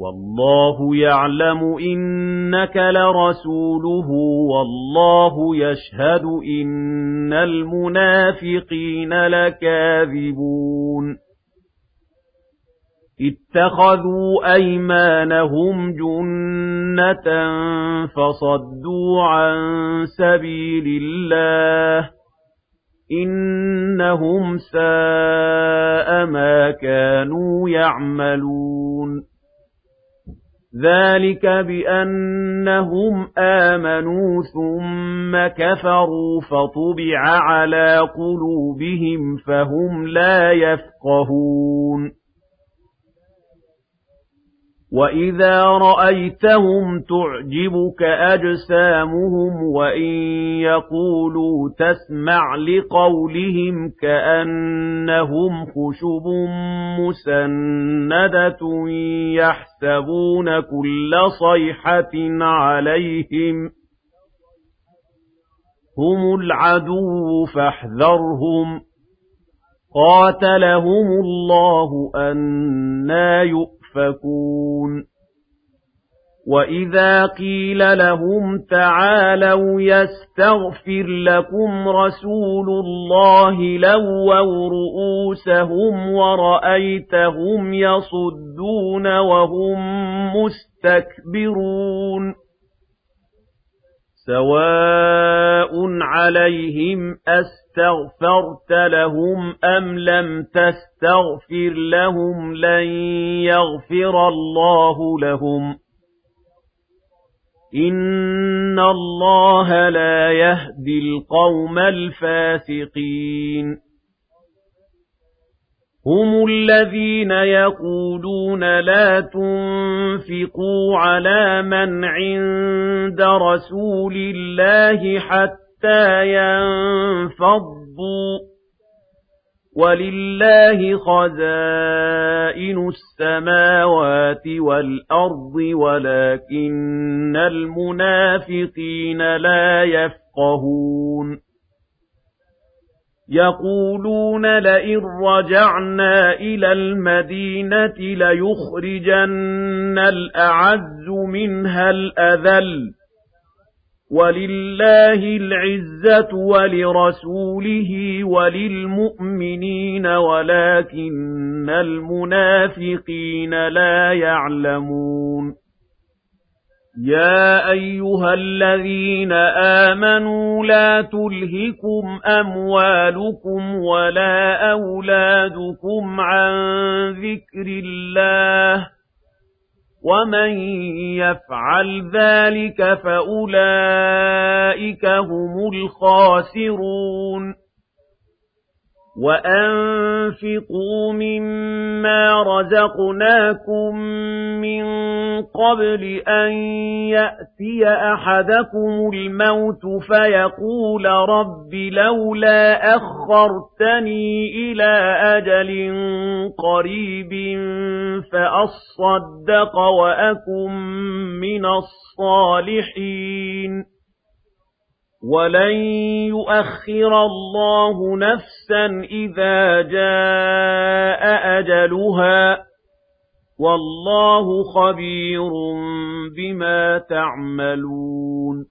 والله يعلم إنك لرسوله والله يشهد إن المنافقين لكاذبون. اتخذوا أيمانهم جنة فصدوا عن سبيل الله إنهم ساء ما كانوا يعملون. ذلك بأنهم آمنوا ثم كفروا فطبع على قلوبهم فهم لا يفقهون وَإِذَا رَأَيْتَهُمْ تُعْجِبُكَ أَجْسَامُهُمْ وَإِن يَقُولُوا تَسْمَعْ لِقَوْلِهِمْ كَأَنَّهُمْ خُشُبٌ مُّسَنَّدَةٌ يَحْسَبُونَ كُلَّ صَيْحَةٍ عَلَيْهِمْ هُمُ الْعَدُوُّ فَاحْذَرْهُمْ قَاتَلَهُمُ اللَّهُ أَنَّىٰ يُؤْفَكُونَ يُؤْفَكُونَ. وَإِذَا قِيلَ لَهُمْ تَعَالَوْا يَسْتَغْفِرْ لَكُمْ رَسُولُ اللَّهِ لَوَّوْا رُءُوسَهُمْ وَرَأَيْتَهُمْ يَصُدُّونَ وَهُمْ مُسْتَكْبِرُونَ. سَوَاءٌ عَلَيْهِمْ أَسْتَغْفَرْتَ لَهُمْ أَمْ لَمْ تَسْتَغْفِرْ لَهُمْ لَن يَغْفِرَ اللَّهُ لَهُمْ إِنَّ اللَّهَ لَا يَهْدِي الْقَوْمَ الْفَاسِقِينَ هم الذين يقولون لا تنفقوا على من عند رسول الله حتى ينفضوا ولله خزائن السماوات والأرض ولكن المنافقين لا يفقهون يقولون لئن رجعنا إلى المدينة ليخرجن الأعز منها الأذل ولله العزة ولرسوله وللمؤمنين ولكن المنافقين لا يعلمون. يَا أَيُّهَا الَّذِينَ آمَنُوا لَا تُلْهِكُمْ أَمْوَالُكُمْ وَلَا أَوْلَادُكُمْ عَن ذِكْرِ اللَّهِ ۚ وَمَن يَفْعَلْ ذَٰلِكَ فَأُولَٰئِكَ هُمُ الْخَاسِرُونَ وَأَنفِقُوا مِمَّا رَزَقْنَاكُم مِّن قَبْلِ أَن يَأْتِيَ أَحَدَكُمُ الْمَوْتُ فَيَقُولَ رَبِّ لَوْلَا أَخَّرْتَنِي إِلَىٰ أَجَلٍ قَرِيبٍ فَأَصَّدَّقَ وَأَكُن مِّنَ الصَّالِحِينَ وَلَن يُؤَخِّرَ اللَّهُ نَفْسًا إِذَا جَاءَ أَجَلُهَا وَاللَّهُ خَبِيرٌ بِمَا تَعْمَلُونَ